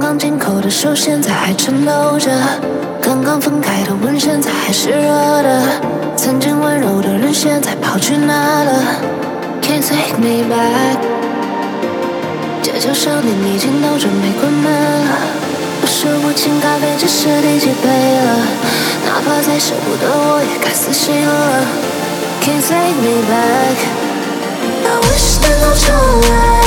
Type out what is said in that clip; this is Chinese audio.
刚刚紧扣的手现在还颤抖着，刚刚分开的吻现在还是热的，曾经温柔的人现在跑去哪了？Can't take me back，街角少年已经都准备关门了，我数不清咖啡这是第几杯了，哪怕再舍不得，我也该死心了。Can't take me back，I wish that I come。